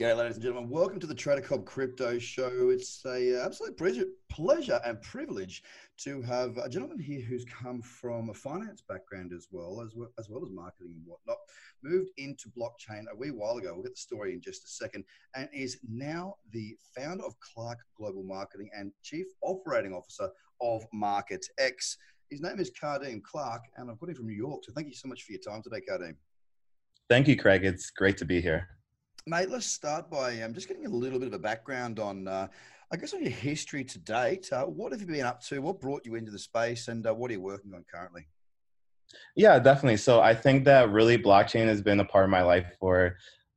G'day, ladies and gentlemen. Welcome to the Trader Cobb Crypto Show. It's a uh, absolute pleasure, pleasure and privilege to have a gentleman here who's come from a finance background as well as well as, well as marketing and whatnot. Moved into blockchain a wee while ago. We'll get the story in just a second, and is now the founder of Clark Global Marketing and Chief Operating Officer of Market X. His name is Kadeem Clarke, and I've got him from New York. So thank you so much for your time today, Kadeem. Thank you, Craig. It's great to be here. Mate, let's start by um, just getting a little bit of a background on, uh, I guess, on your history to date. Uh, what have you been up to? What brought you into the space, and uh, what are you working on currently? Yeah, definitely. So I think that really blockchain has been a part of my life for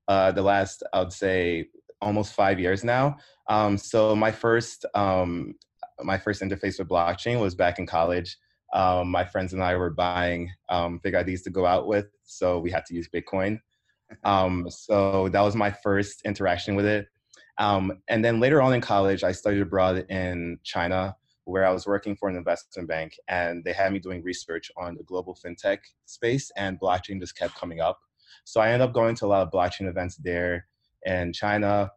uh, the last, I would say, almost five years now. Um, so my first, um, my first interface with blockchain was back in college. Um, my friends and I were buying um, big IDs to go out with, so we had to use Bitcoin. Um, so that was my first interaction with it. Um, and then later on in college, I studied abroad in China, where I was working for an investment bank, and they had me doing research on the global fintech space, and blockchain just kept coming up. So I ended up going to a lot of blockchain events there in China.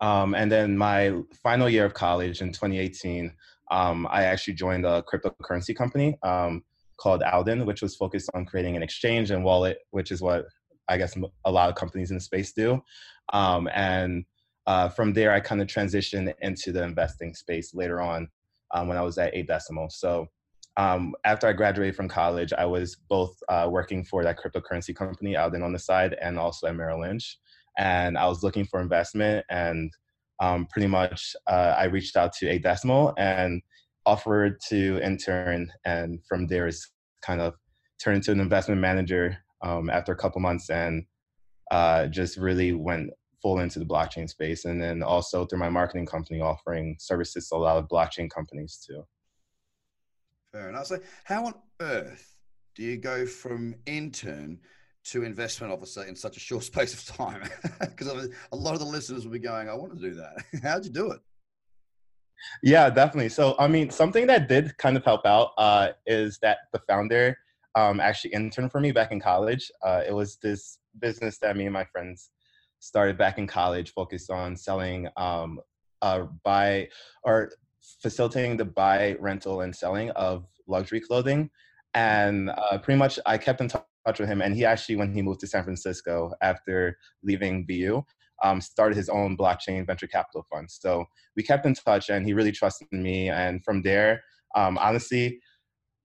Um, and then my final year of college in 2018, um, I actually joined a cryptocurrency company um, called Alden, which was focused on creating an exchange and wallet, which is what I guess a lot of companies in the space do. Um, and uh, from there, I kind of transitioned into the investing space later on um, when I was at Eight Decimal. So um, after I graduated from college, I was both uh, working for that cryptocurrency company out on the side and also at Merrill Lynch. And I was looking for investment and um, pretty much uh, I reached out to Eight Decimal and offered to intern. And from there, it's kind of turned into an investment manager um, after a couple months and uh, just really went full into the blockchain space. And then also through my marketing company, offering services to a lot of blockchain companies too. Fair enough. So, how on earth do you go from intern to investment officer in such a short space of time? Because a lot of the listeners will be going, I want to do that. How'd you do it? Yeah, definitely. So, I mean, something that did kind of help out uh, is that the founder um, actually interned for me back in college. Uh, it was this business that me and my friends started back in college, focused on selling, um, uh, buy or facilitating the buy, rental, and selling of luxury clothing. And uh, pretty much, I kept in touch with him. And he actually, when he moved to San Francisco after leaving BU, um, started his own blockchain venture capital fund. So we kept in touch, and he really trusted me. And from there, um, honestly,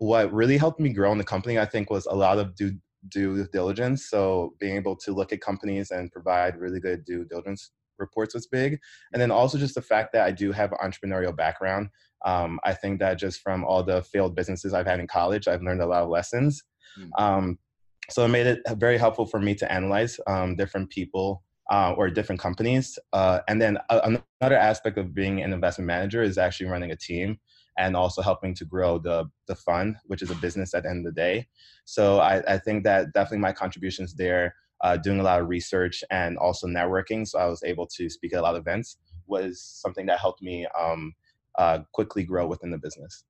what really helped me grow in the company, I think, was a lot of due due diligence. So being able to look at companies and provide really good due diligence reports was big, and then also just the fact that I do have an entrepreneurial background. Um, I think that just from all the failed businesses I've had in college, I've learned a lot of lessons. Mm. Um, so it made it very helpful for me to analyze um, different people uh, or different companies. Uh, and then another aspect of being an investment manager is actually running a team and also helping to grow the the fund, which is a business at the end of the day. So I, I think that definitely my contributions there, uh, doing a lot of research and also networking. So I was able to speak at a lot of events was something that helped me um, uh, quickly grow within the business.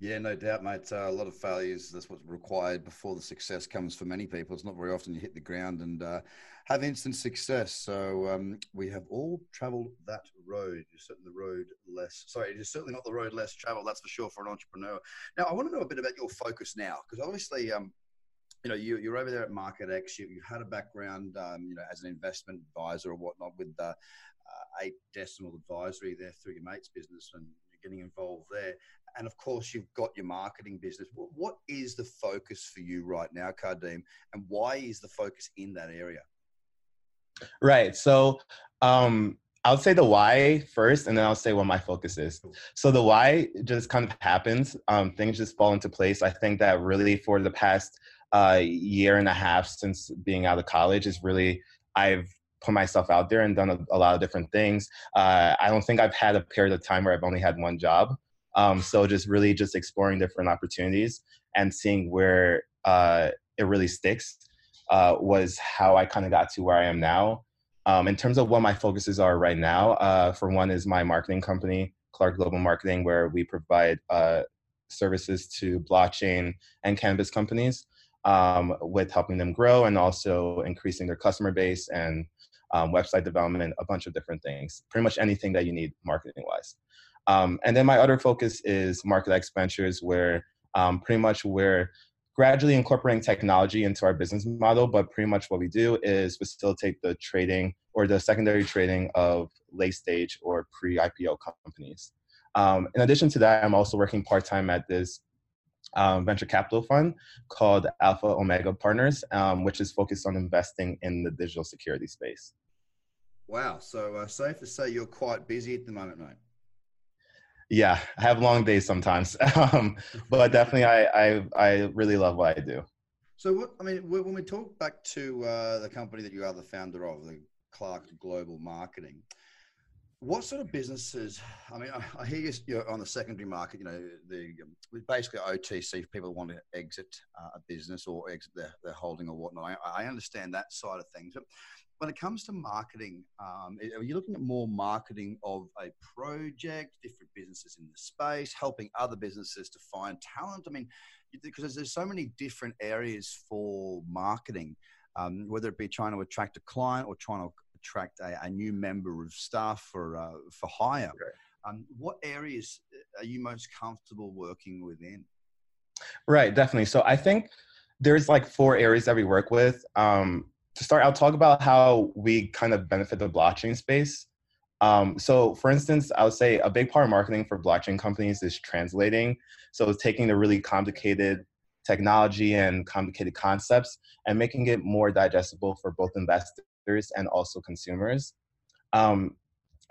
Yeah, no doubt, mate. Uh, a lot of failures. That's what's required before the success comes for many people. It's not very often you hit the ground and uh, have instant success. So um, we have all travelled that road. You're certainly the road less. Sorry, it is certainly not the road less traveled. That's for sure for an entrepreneur. Now, I want to know a bit about your focus now, because obviously, um, you know, you, you're over there at MarketX. You, you had a background, um, you know, as an investment advisor or whatnot with the uh, eight decimal advisory there through your mate's business and you're getting involved there. And of course, you've got your marketing business. What is the focus for you right now, Kadeem? And why is the focus in that area? Right. So, um, I'll say the why first, and then I'll say what my focus is. So the why just kind of happens. Um, things just fall into place. I think that really for the past uh, year and a half since being out of college is really I've put myself out there and done a, a lot of different things. Uh, I don't think I've had a period of time where I've only had one job. Um, so just really just exploring different opportunities and seeing where uh, it really sticks uh, was how I kind of got to where I am now. Um, in terms of what my focuses are right now, uh, for one is my marketing company, Clark Global Marketing, where we provide uh, services to blockchain and cannabis companies um, with helping them grow and also increasing their customer base and um, website development, a bunch of different things, pretty much anything that you need marketing wise. Um, and then my other focus is market expenditures, where um, pretty much we're gradually incorporating technology into our business model. But pretty much what we do is facilitate the trading or the secondary trading of late stage or pre IPO companies. Um, in addition to that, I'm also working part time at this um, venture capital fund called Alpha Omega Partners, um, which is focused on investing in the digital security space. Wow. So, uh, safe to say you're quite busy at the moment, mate. Yeah, I have long days sometimes, um, but definitely, I, I I really love what I do. So, what I mean, when we talk back to uh, the company that you are the founder of, the Clark Global Marketing, what sort of businesses? I mean, I, I hear you are on the secondary market. You know, the um, basically OTC. If people want to exit uh, a business or exit their, their holding or whatnot, I, I, understand that side of things. But when it comes to marketing, um, are you looking at more marketing of a project, different businesses in the space, helping other businesses to find talent? I mean, because there's so many different areas for marketing. Um, whether it be trying to attract a client or trying to attract a, a new member of staff for uh, for hire. Um, what areas are you most comfortable working within? Right, definitely. So I think there's like four areas that we work with. Um, to start, I'll talk about how we kind of benefit the blockchain space. Um, so, for instance, I would say a big part of marketing for blockchain companies is translating. So, taking the really complicated technology and complicated concepts and making it more digestible for both investors and also consumers. Um,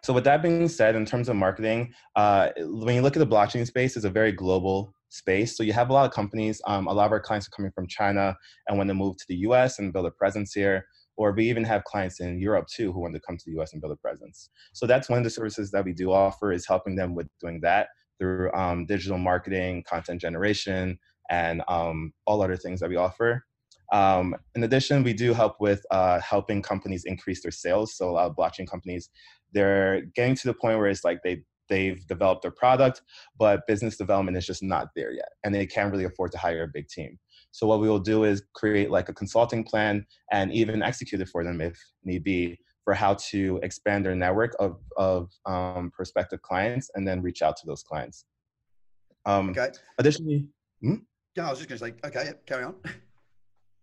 so with that being said, in terms of marketing, uh, when you look at the blockchain space, it's a very global space. So you have a lot of companies. Um, a lot of our clients are coming from China and want to move to the U.S. and build a presence here. Or we even have clients in Europe too who want to come to the U.S. and build a presence. So that's one of the services that we do offer is helping them with doing that through um, digital marketing, content generation, and um, all other things that we offer. Um, in addition, we do help with uh, helping companies increase their sales. So a lot of blockchain companies, they're getting to the point where it's like they they've developed their product, but business development is just not there yet, and they can't really afford to hire a big team. So what we will do is create like a consulting plan and even execute it for them if need be for how to expand their network of of um, prospective clients and then reach out to those clients. Um, okay. Additionally, hmm? yeah, I was just going to say, okay, carry on.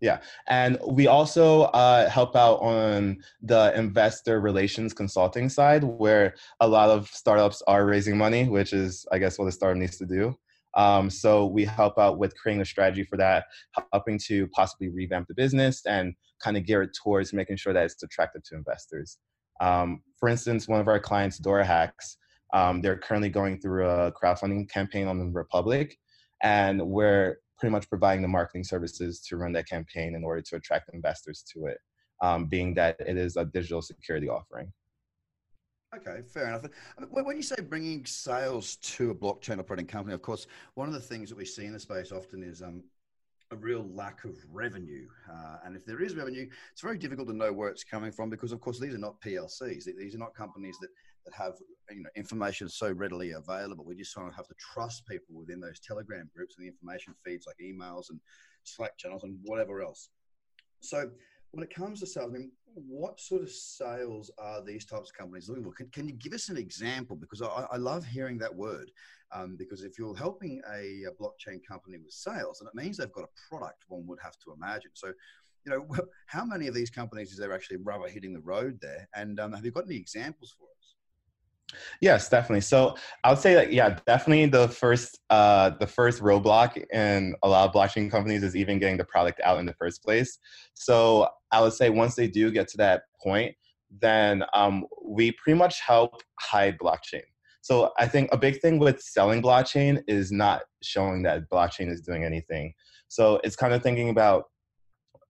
Yeah, and we also uh, help out on the investor relations consulting side, where a lot of startups are raising money, which is, I guess, what a startup needs to do. Um, so we help out with creating a strategy for that, helping to possibly revamp the business and kind of gear it towards making sure that it's attractive to investors. Um, for instance, one of our clients, DoraHacks, um, they're currently going through a crowdfunding campaign on the Republic, and we're pretty much providing the marketing services to run that campaign in order to attract investors to it, um, being that it is a digital security offering. Okay, fair enough. When you say bringing sales to a blockchain operating company, of course, one of the things that we see in the space often is um, a real lack of revenue. Uh, and if there is revenue, it's very difficult to know where it's coming from because, of course, these are not PLCs. These are not companies that, that have you know information so readily available. We just sort of have to trust people within those Telegram groups and the information feeds like emails and Slack channels and whatever else. So when it comes to sales, I mean, what sort of sales are these types of companies looking for? Can, can you give us an example? Because I, I love hearing that word. Um, because if you're helping a, a, blockchain company with sales, and it means they've got a product, one would have to imagine. So, you know, how many of these companies is there actually rubber hitting the road there? And um, have you got any examples for us? Yes, definitely. So I would say that yeah, definitely the first uh, the first roadblock in a lot of blockchain companies is even getting the product out in the first place. So I would say once they do get to that point, then um, we pretty much help hide blockchain. So I think a big thing with selling blockchain is not showing that blockchain is doing anything. So it's kind of thinking about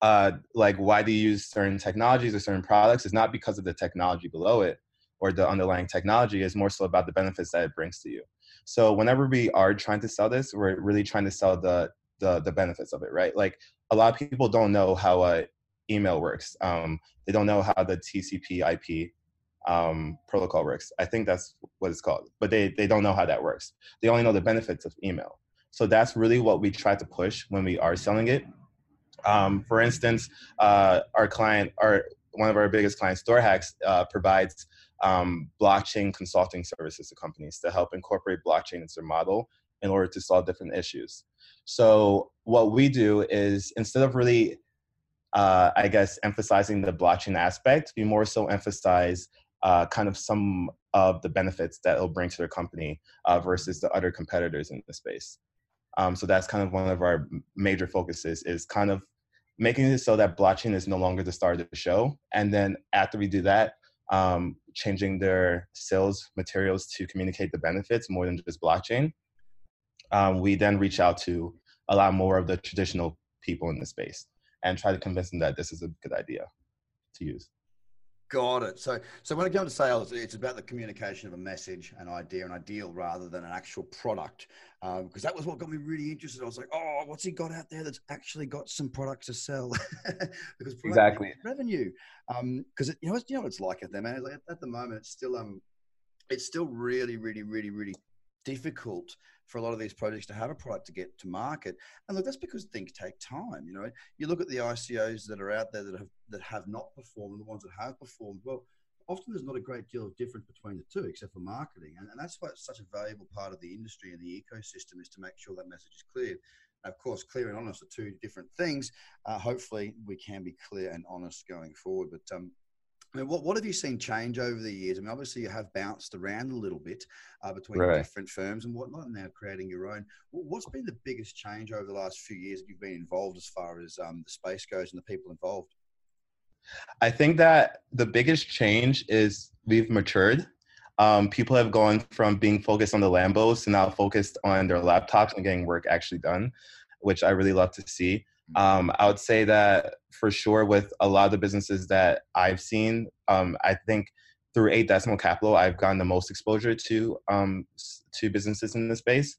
uh, like why do you use certain technologies or certain products? It's not because of the technology below it or the underlying technology is more so about the benefits that it brings to you. So whenever we are trying to sell this, we're really trying to sell the the, the benefits of it, right? Like a lot of people don't know how a email works. Um, they don't know how the TCP/IP um, protocol works. I think that's what it's called, but they they don't know how that works. They only know the benefits of email. So that's really what we try to push when we are selling it. Um, for instance, uh, our client, our one of our biggest clients, DoraHacks, uh, provides um, blockchain consulting services to companies to help incorporate blockchain into their model in order to solve different issues. So what we do is instead of really, uh, I guess, emphasizing the blockchain aspect, we more so emphasize uh, kind of some of the benefits that it'll bring to their company uh, versus the other competitors in the space. Um, so that's kind of one of our major focuses is kind of making it so that blockchain is no longer the star of the show. And then after we do that, um, changing their sales materials to communicate the benefits more than just blockchain. Um, we then reach out to a lot more of the traditional people in the space and try to convince them that this is a good idea to use. Got it. So, so when it comes to sales, it's about the communication of a message, an idea, an ideal, rather than an actual product. Because um, that was what got me really interested. I was like, "Oh, what's he got out there that's actually got some products to sell?" because exactly revenue. Because um, you know, you know what it's like at there, man. Like at, at the moment, it's still um, it's still really, really, really, really difficult for a lot of these projects to have a product to get to market. And look, that's because things take time. You know, you look at the ICOs that are out there that have that have not performed, and the ones that have performed. Well, often there's not a great deal of difference between the two, except for marketing, and, and that's why it's such a valuable part of the industry and the ecosystem is to make sure that message is clear. of course, clear and honest are two different things. Uh, hopefully, we can be clear and honest going forward. But um, I mean, what, what have you seen change over the years? I mean, obviously you have bounced around a little bit uh, between right. different firms and whatnot, and now creating your own. What's been the biggest change over the last few years that you've been involved as far as um, the space goes and the people involved? I think that the biggest change is we've matured. Um, people have gone from being focused on the Lambos to now focused on their laptops and getting work actually done, which I really love to see. Um, I would say that for sure with a lot of the businesses that I've seen, um, I think through Eight Decimal Capital, I've gotten the most exposure to um, to businesses in the space,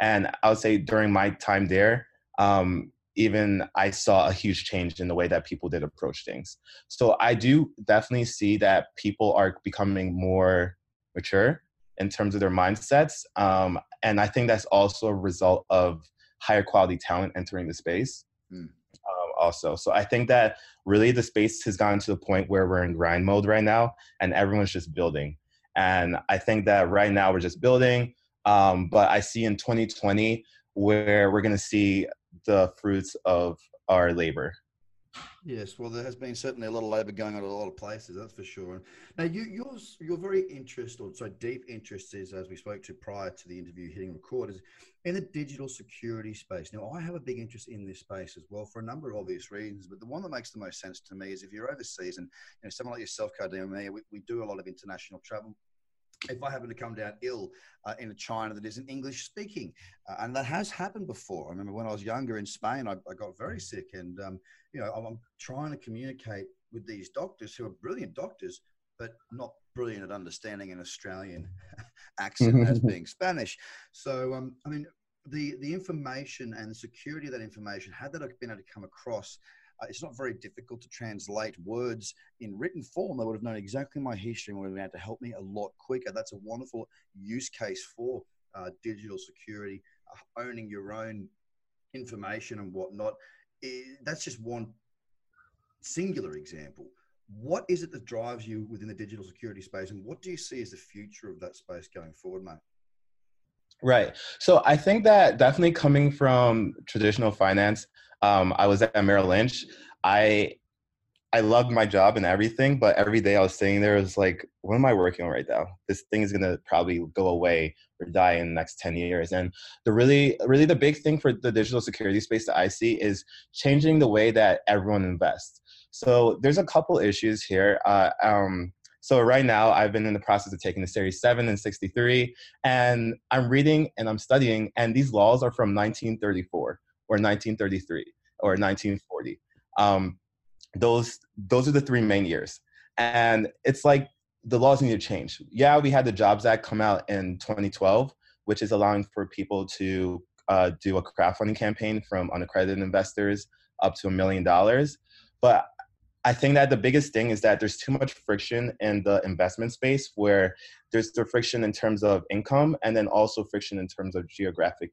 and I would say during my time there, um, even I saw a huge change in the way that people did approach things. So I do definitely see that people are becoming more mature in terms of their mindsets, um, and I think that's also a result of higher quality talent entering the space. Mm. Um, also, so I think that really the space has gotten to the point where we're in grind mode right now, and everyone's just building. And I think that right now we're just building. Um, but I see in 2020 where we're going to see the fruits of our labor. Yes, well, there has been certainly a lot of labour going on in a lot of places, that's for sure. Now, you, yours, your very interest, or so deep interest is, as we spoke to prior to the interview hitting record, is in the digital security space. Now, I have a big interest in this space as well for a number of obvious reasons, but the one that makes the most sense to me is if you're overseas and you know, someone like yourself, Cardina, we, we do a lot of international travel if I happen to come down ill uh, in a China that isn't English speaking. Uh, and that has happened before. I remember when I was younger in Spain, I, I got very sick. And, um, you know, I'm trying to communicate with these doctors who are brilliant doctors, but not brilliant at understanding an Australian accent as being Spanish. So, um, I mean, the, the information and the security of that information, had that been able to come across uh, it's not very difficult to translate words in written form. They would have known exactly my history and would have been able to help me a lot quicker. That's a wonderful use case for uh, digital security, uh, owning your own information and whatnot. It, that's just one singular example. What is it that drives you within the digital security space, and what do you see as the future of that space going forward, mate? Right. So I think that definitely coming from traditional finance, um, I was at Merrill Lynch. I I loved my job and everything, but every day I was sitting there, was like, what am I working on right now? This thing is gonna probably go away or die in the next 10 years. And the really, really the big thing for the digital security space that I see is changing the way that everyone invests. So there's a couple issues here. Uh, um, so right now I've been in the process of taking the series 7 and 63 and I'm reading and I'm studying and these laws are from 1934 or 1933 or 1940. Um, those those are the three main years, and it's like the laws need to change. Yeah, we had the Jobs Act come out in 2012, which is allowing for people to uh, do a crowdfunding campaign from unaccredited investors up to a million dollars. But I think that the biggest thing is that there's too much friction in the investment space where there's the friction in terms of income and then also friction in terms of geographic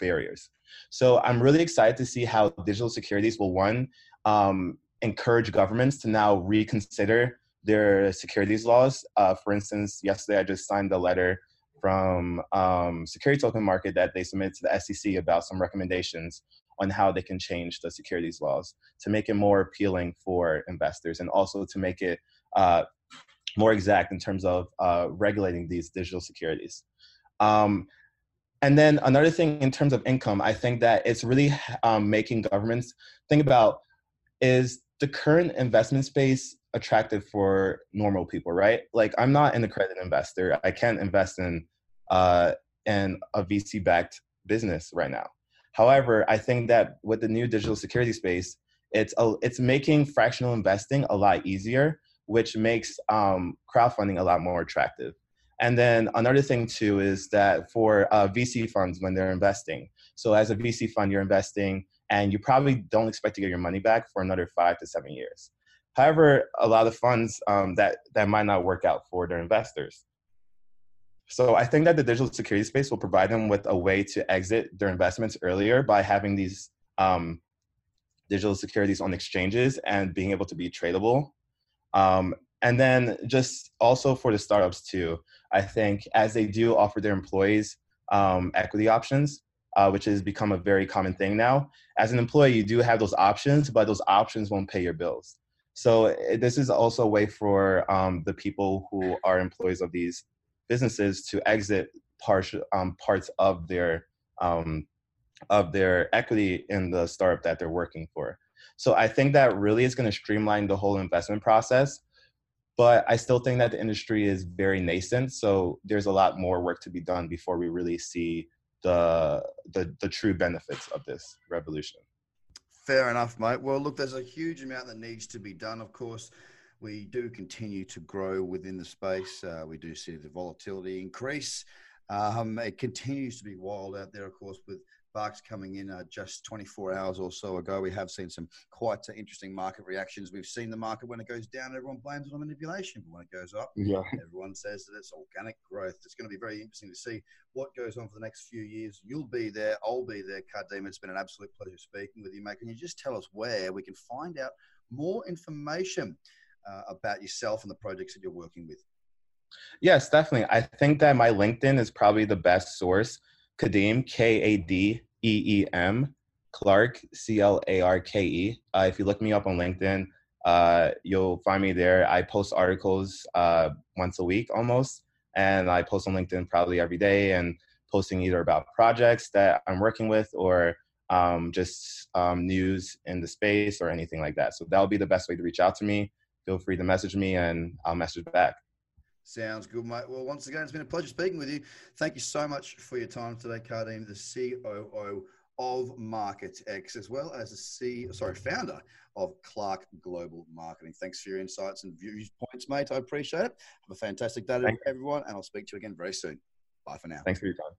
barriers. So I'm really excited to see how digital securities will one um, encourage governments to now reconsider their securities laws. Uh, for instance, yesterday I just signed a letter from um, security token market that they submitted to the SEC about some recommendations on how they can change the securities laws to make it more appealing for investors and also to make it uh, more exact in terms of uh, regulating these digital securities. Um, and then another thing in terms of income, I think that it's really um, making governments think about is the current investment space attractive for normal people, right? Like I'm not an accredited investor. I can't invest in uh, in a VC backed business right now. However, I think that with the new digital security space, it's a, it's making fractional investing a lot easier, which makes um, crowdfunding a lot more attractive. And then another thing too is that for uh, VC funds when they're investing, so as a VC fund, you're investing and you probably don't expect to get your money back for another five to seven years. However, a lot of funds um, that that might not work out for their investors. So I think that the digital security space will provide them with a way to exit their investments earlier by having these um, digital securities on exchanges and being able to be tradable. Um, and then just also for the startups too, I think as they do offer their employees um, equity options, uh, which has become a very common thing now. As an employee, you do have those options, but those options won't pay your bills. So eh, this is also a way for um, the people who are employees of these businesses to exit partial um, parts of their um, of their equity in the startup that they're working for. So I think that really is going to streamline the whole investment process. But I still think that the industry is very nascent. So there's a lot more work to be done before we really see the the, the true benefits of this revolution. Fair enough, mate. Well, look, there's a huge amount that needs to be done. Of course, we do continue to grow within the space. Uh, we do see the volatility increase. Um, it continues to be wild out there, of course, with Bakkt coming in uh, just 24 hours or so ago. We have seen some quite uh, interesting market reactions. We've seen the market when it goes down, everyone blames it on manipulation. But when it goes up, yeah. everyone says that it's organic growth. It's going to be very interesting to see what goes on for the next few years. You'll be there. I'll be there, Kadeem. It's been an absolute pleasure speaking with you, mate. Can you just tell us where we can find out more information uh, about yourself and the projects that you're working with? Yes, definitely. I think that my LinkedIn is probably the best source Kadeem, K A D E E M, Clarke, C L A R K E. Uh, if you look me up on LinkedIn, uh, you'll find me there. I post articles uh, once a week almost, and I post on LinkedIn probably every day and posting either about projects that I'm working with or um, just um, news in the space or anything like that. So that'll be the best way to reach out to me. Feel free to message me and I'll message back. Sounds good, mate. Well, once again, it's been a pleasure speaking with you. Thank you so much for your time today, Kadeem, the COO of MarketX, as well as the C, sorry, founder of Clark Global Marketing. Thanks for your insights and viewpoints, mate. I appreciate it. Have a fantastic day, everyone, and I'll speak to you again very soon. Bye for now. Thanks for your time.